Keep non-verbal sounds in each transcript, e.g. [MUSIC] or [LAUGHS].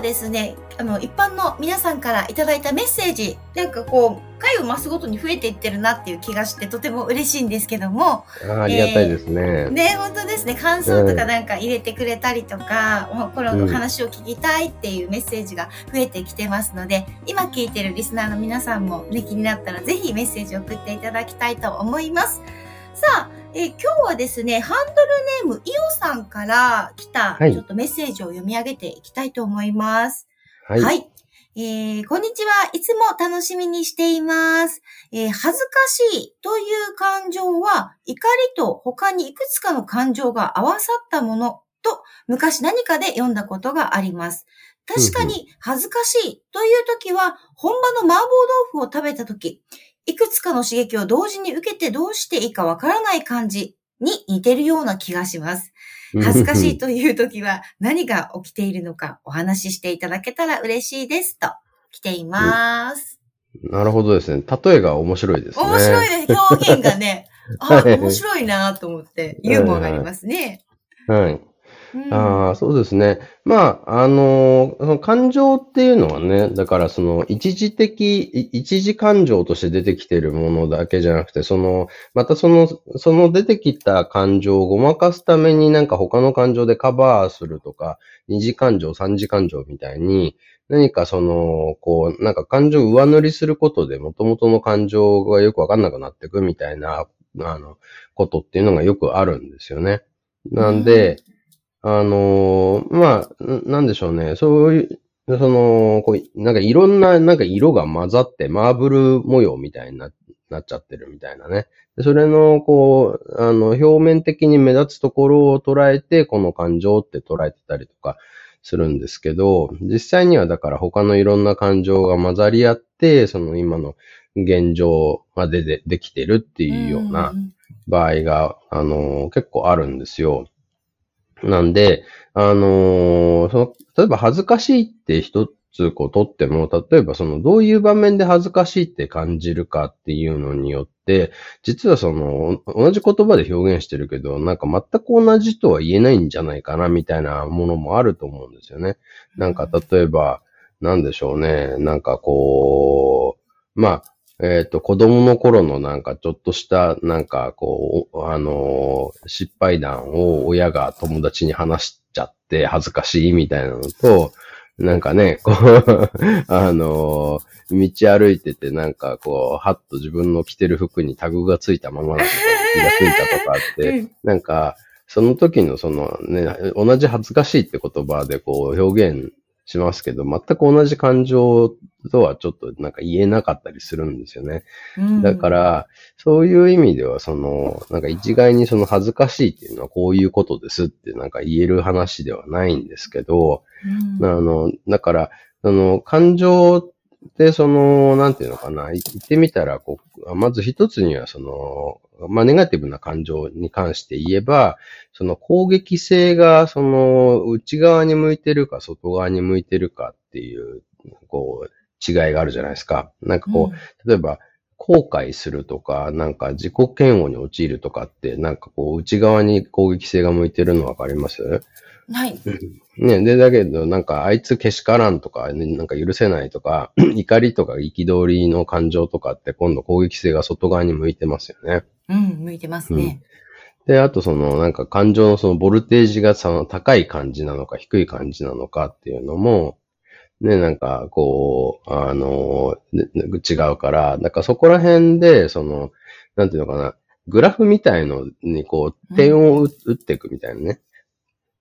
はですねあの一般の皆さんからいただいたメッセージなんかこう回を増すごとに増えていってるなっていう気がしてとても嬉しいんですけどもあーありがたいですね。ね、本当ですね。感想とかなんか入れてくれたりとか、もうこの話を聞きたいっていうメッセージが増えてきてますので、今聞いてるリスナーの皆さんもね、気になったらぜひメッセージを送っていただきたいと思います。さあ、えー今日はですね、ハンドルネームイオさんから来た、はいちょっとメッセージを読み上げていきたいと思います。はい。はい。えーこんにちは。いつも楽しみにしています。えー恥ずかしいという感情は、怒りと他にいくつかの感情が合わさったものと、昔何かで読んだことがあります。確かに恥ずかしいという時は、本場の麻婆豆腐を食べた時、いくつかの刺激を同時に受けてどうしていいかわからない感じに似てるような気がします。恥ずかしいという時は何が起きているのかお話ししていただけたら嬉しいですと来ています。なるほどですね。例えが面白いですね。面白いね。表現がね。あ、[LAUGHS] はい面白いなと思って、ユーモアがありますね。はい。うんああ、そうですね。まあ、あのーその感情っていうのはね、だからその一時的、い一時感情として出てきてるものだけじゃなくて、その、またその、その出てきた感情をごまかすためになんか他の感情でカバーするとか、二次感情、三次感情みたいに、何かその、こう、なんか感情を上塗りすることで元々の感情がよくわかんなくなっていくみたいな、あの、ことっていうのがよくあるんですよね。なんで、あのーまあ、んなんでしょうね。そういう、その、こう、なんかいろんな、なんか色が混ざって、マーブル模様みたいにななっちゃってるみたいなね。でそれの、こう、あの、表面的に目立つところを捉えて、この感情って捉えてたりとかするんですけど、実際にはだから他のいろんな感情が混ざり合って、その今の現状が出て、できてるっていうような、ん場合が、あのー結構あるんですよ。なんで、あのーその、例えば恥ずかしいって一つこう取っても、例えばその、どういう場面で恥ずかしいって感じるかっていうのによって、実はその、同じ言葉で表現してるけど、なんか全く同じとは言えないんじゃないかな、みたいなものもあると思うんですよね。なんか、例えば、なんでしょうね。なんかこう、まあ、えっ、と、子供の頃のなんかちょっとした、なんかこう、あのー失敗談を親が友達に話しちゃって恥ずかしいみたいなのと、なんかね、こう、[LAUGHS] あのー道歩いててなんかこう、はっと自分の着てる服にタグがついたままだとか、気がついたとかって、うん。なんか、その時のそのね、同じ恥ずかしいって言葉でこう表現しますけど、全く同じ感情とはちょっとなんか言えなかったりするんですよね。うんだから、そういう意味では、その、なんか一概にその恥ずかしいっていうのはこういうことですってなんか言える話ではないんですけど、うんあの、だから、その、感情って、その、なんていうのかな、い言ってみたら、こう、まず一つには、その、まあ、ネガティブな感情に関して言えば、その攻撃性が、その、内側に向いてるか、外側に向いてるかっていう、こう、違いがあるじゃないですか。なんかこう、例えば、後悔するとか、なんか自己嫌悪に陥るとかって、なんかこう、内側に攻撃性が向いてるのわかります？うんはい。ね、で、だけど、なんか、あいつけしからんとか、ねなんか許せないとか、[CLEARS THROAT] 怒りとか憤りの感情とかって、今度攻撃性が外側に向いてますよね。うん、向いてますね。で、あとその、なんか感情のそのボルテージがその高い感じなのか低い感じなのかっていうのも、ね、なんかこう、あの、ね違うから、だからそこら辺で、その、なんていうのかな、グラフみたいのにこう、点を打打っていくみたいなね。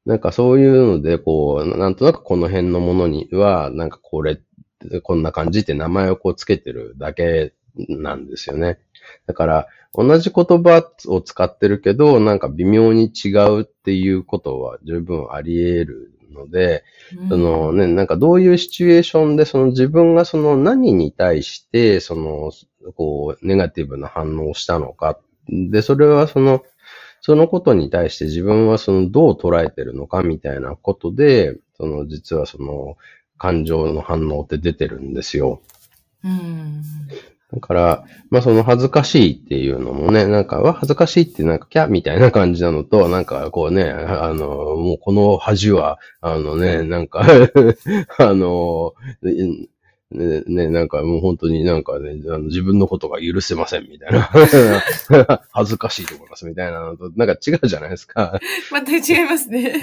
なんかそういうので、こう、なんとなくこの辺のものには、なんかこれ、こんな感じって名前をこうつけてるだけなんですよね。だから、同じ言葉を使ってるけど、なんか微妙に違うっていうことは十分あり得るので、そのね、なんかどういうシチュエーションで、その自分がその何に対して、その、こう、ネガティブな反応をしたのか。で、それはその、そのことに対して自分はそのどう捉えてるのかみたいなことで、その実はその感情の反応って出てるんですよ。うん。だから、まあその恥ずかしいっていうのもね、なんか、わ、恥ずかしいってなんか、キャみたいな感じなのと、なんかこうね、あの、もうこの恥は、あのね、なんか [LAUGHS] あの、ね、ね、なんかもう本当になんかね、あの自分のことが許せませんみたいな。[LAUGHS] 恥ずかしいと思いますみたいなのと、なんか違うじゃないですか。全く違いますね。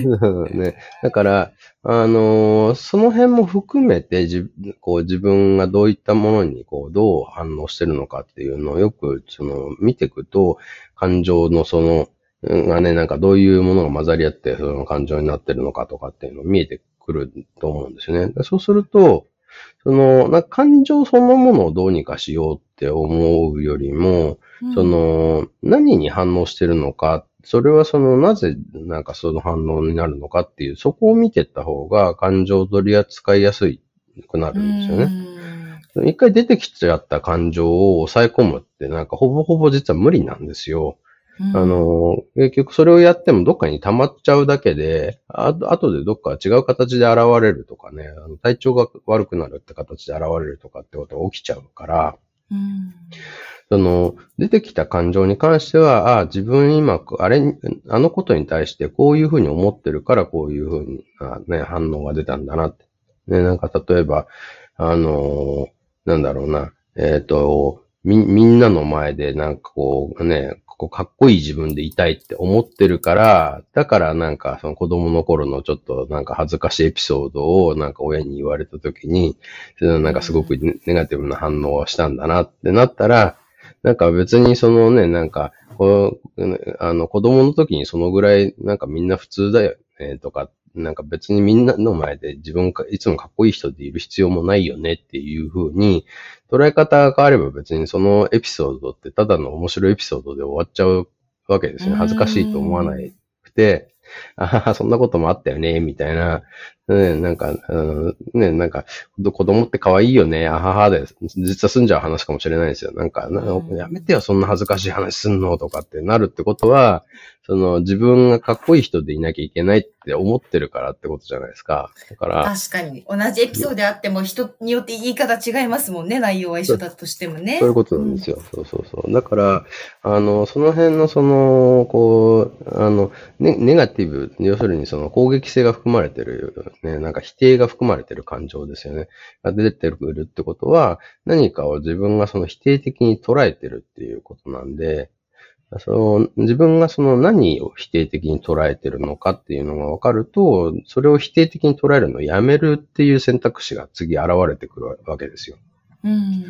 ね。だから、あのー、その辺も含めてじ、こう自分がどういったものにこうどう反応してるのかっていうのをよくその見ていくと、感情のその、がね、なんかどういうものが混ざり合って、その感情になってるのかとかっていうのを見えてくると思うんですよね。そうすると、その、な感情そのものをどうにかしようって思うよりも、うん、その、何に反応してるのか、それはその、なぜ、なんかその反応になるのかっていう、そこを見てった方が感情を取り扱いやすくなるんですよね。一回出てきちゃった感情を抑え込むって、なんかほぼほぼ実は無理なんですよ。あの、結局それをやってもどっかに溜まっちゃうだけで、あ後でどっか違う形で現れるとかね、あの体調が悪くなるって形で現れるとかってことが起きちゃうから、うん、その、出てきた感情に関しては、あ自分今、あれ、あのことに対してこういうふうに思ってるからこういうふうに、ね、反応が出たんだなって。ね、なんか例えば、あのなんだろうな、えっ、ー、と、み、みんなの前でなんかこうね、こうかっこいい自分でいたいって思ってるから、だからなんかその子供の頃のちょっとなんか恥ずかしいエピソードをなんか親に言われた時に、なんかすごくネガティブな反応をしたんだなってなったら、なんか別にそのね、なんか、こう、あの子供の時にそのぐらいなんかみんな普通だよねとかなんか別にみんなの前で自分か、いつもかっこいい人でいる必要もないよねっていう風に、捉え方が変われば別にそのエピソードってただの面白いエピソードで終わっちゃうわけですね。恥ずかしいと思わなくて、ああ、そんなこともあったよね、みたいな。ね、なんか、あのね、なんか、子供って可愛いよね、あははで、実は済んじゃう話かもしれないですよ。なんか、やめてよ、そんな恥ずかしい話すんのとかってなるってことは、その、自分がかっこいい人でいなきゃいけないって思ってるからってことじゃないですか。だから。確かに。同じエピソードであっても、人によって言い方違いますもんね、内容は一緒だとしてもね。そういうことなんですよ。うん、そうそうそう。だから、あの、その辺の、その、こう、あの、ね、ネガティブ、要するにその攻撃性が含まれてるね、なんか否定が含まれてる感情ですよね。が出てくるってことは、何かを自分がその否定的に捉えてるっていうことなんで、その自分がその何を否定的に捉えてるのかっていうのが分かると、それを否定的に捉えるのをやめるっていう選択肢が次現れてくるわけですよ。うん。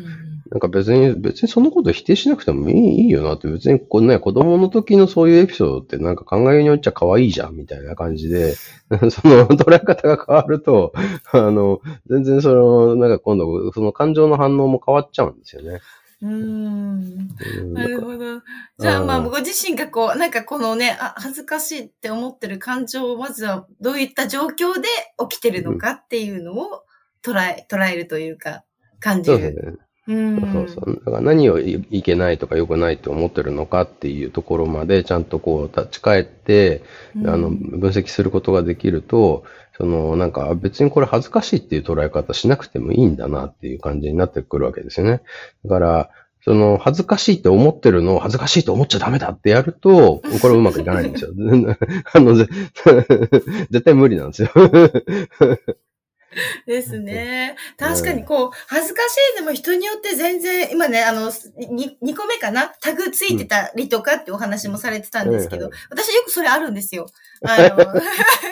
なんか別に、別にそのこと否定しなくてもいいいいよなって、別にこのね、子供の時のそういうエピソードってなんか考えによっちゃ可愛いじゃんみたいな感じで、[LAUGHS] その捉え方が変わると、あの、全然その、なんか今度、その感情の反応も変わっちゃうんですよね。うん。じゃあ、まあ、ご自身がこう、なんかこのね、あ、恥ずかしいって思ってる感情を、まずはどういった状況で起きてるのかっていうのを捉え、捉えるというか、感じる。そうですね。うん、そうそう。だから何をいけないとか良くないと思ってるのかっていうところまでちゃんとこう立ち返って、うん、あの、分析することができると、その、なんか別にこれ恥ずかしいっていう捉え方しなくてもいいんだなっていう感じになってくるわけですよね。だから、その、恥ずかしいって思ってるのを恥ずかしいと思っちゃダメだってやると、これうまくいかないんですよ。[LAUGHS] あの、[LAUGHS] 絶対無理なんですよ。[LAUGHS] [LAUGHS] ですね。確かにこう、恥ずかしい。でも人によって全然、今ね、あの、2, 2個目かな？タグついてたりとかってお話もされてたんですけど、私よくそれあるんですよ。あの、[LAUGHS]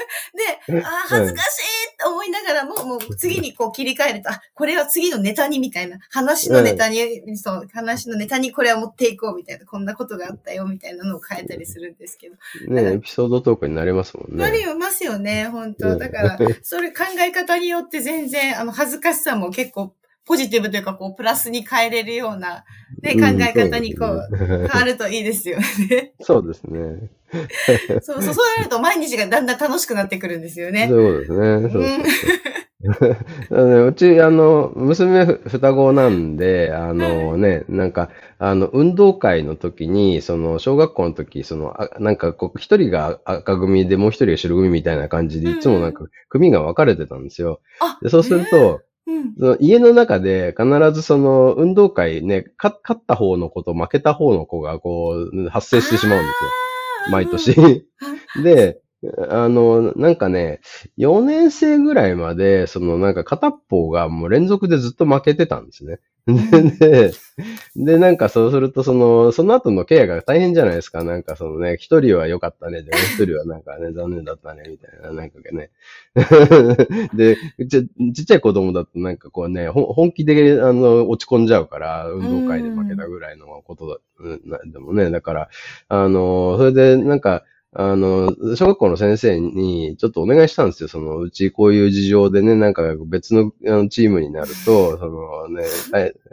[LAUGHS] で、あ恥ずかしいって思いながらも、もう次にこう切り替えると、あ、これは次のネタにみたいな、話のネタに、そう、話のネタにこれは持っていこうみたいな、こんなことがあったよみたいなのを変えたりするんですけど。ねエピソードトークになりますもんね。なりますよね、本当。だから、それ考え方によって全然、あの、恥ずかしさも結構ポジティブというか、こう、プラスに変えれるような、ね、考え方にこう、変わるといいですよね。そうですね。そうそう、そうなると毎日がだんだん楽しくなってくるんですよね。そうですね。そううち、あの、娘双子なんで、あのね、なんか、あの、運動会の時に、その、小学校の時、その、あなんか、こう、一人が赤組でもう一人が白組みたいな感じで、いつもなんか、組が分かれてたんですよ。でそうすると、その家の中で必ずその運動会ね、勝った方の子と負けた方の子がこう発生してしまうんですよ。毎年。[LAUGHS] で、あの、なんかね、4年生ぐらいまで、そのなんか片っぽがもう連続でずっと負けてたんですね。で、で、なんかそうすると、その、その後のケアが大変じゃないですか。なんかそのね、一人は良かったね、でも一人はなんかね、残念だったね、みたいな、なんかね。[LAUGHS] でち、ちっちゃい子供だとなんかこうね、本気で、あの、落ち込んじゃうから、運動会で負けたぐらいのことだ、でもね、だから、あの、それでなんか、あの、小学校の先生にちょっとお願いしたんですよ。その、うちこういう事情でね、なんか別のチームになると、そのね、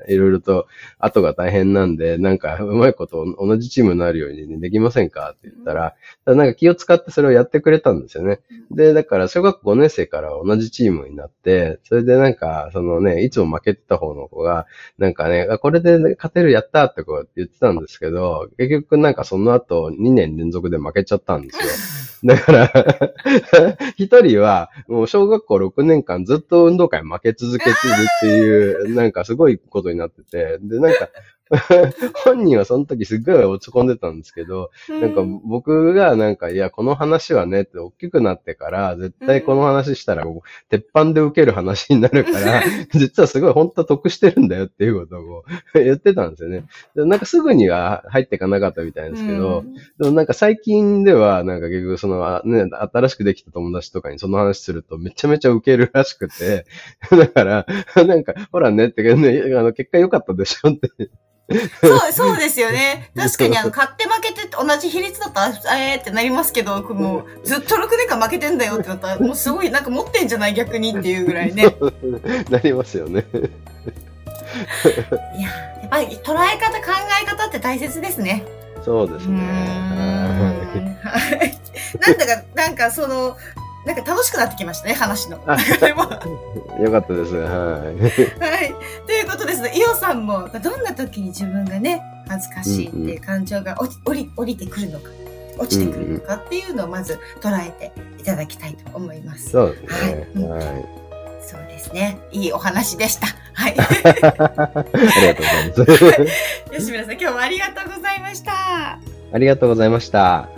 いろいろと後が大変なんで、なんかうまいこと同じチームになるように、できませんかって言ったら、なんか気を使ってそれをやってくれたんですよね。で、だから小学校5年生から同じチームになって、それでなんか、そのね、いつも負けてた方の子が、なんかね、これで勝てるやったってこう言ってたんですけど、結局なんかその後2年連続で負けちゃったんですよ。だから [LAUGHS] 一人は、もう小学校6年間ずっと運動会負け続けてるっていう、なんかすごいことになってて、で、なんか、[LAUGHS] 本人はその時すっごい落ち込んでたんですけど、なんか僕がなんか、いや、この話はねって大きくなってから、絶対この話したら、鉄板で受ける話になるから、[LAUGHS] 実はすごい本当は得してるんだよっていうことを [LAUGHS] 言ってたんですよね。でなんかすぐには入っていかなかったみたいですけど、でもなんか最近では、なんか結局その、ね、新しくできた友達とかにその話するとめちゃめちゃ受けるらしくて、だから、なんか、ほらねって、ね、あの結果良かったでしょってそう、そうですよね。[LAUGHS] 確かに、あの、勝って負けて同じ比率だったら、えーってなりますけど、もう、[LAUGHS] ずっと6年間負けてんだよってなったら、もうすごい、なんか持ってんじゃない逆にっていうぐらいね。[LAUGHS] なりますよね。いや、やっぱり捉え方、考え方って大切ですね。そうですね。はい。なんだか、なんかその、なんか楽しくなってきましたね、話の。[LAUGHS] よかったです。はい。はい。ということですね、イオさんも、どんな時に自分がね、恥ずかしいっていう感情が降り降りてくるのか、落ちてくるのかっていうのをまず捉えていただきたいと思います。そうですね。はい。はいそうですね。いいお話でした。はい。ありがとうございます。[LAUGHS] 吉村さん、今日もありがとうございました。ありがとうございました。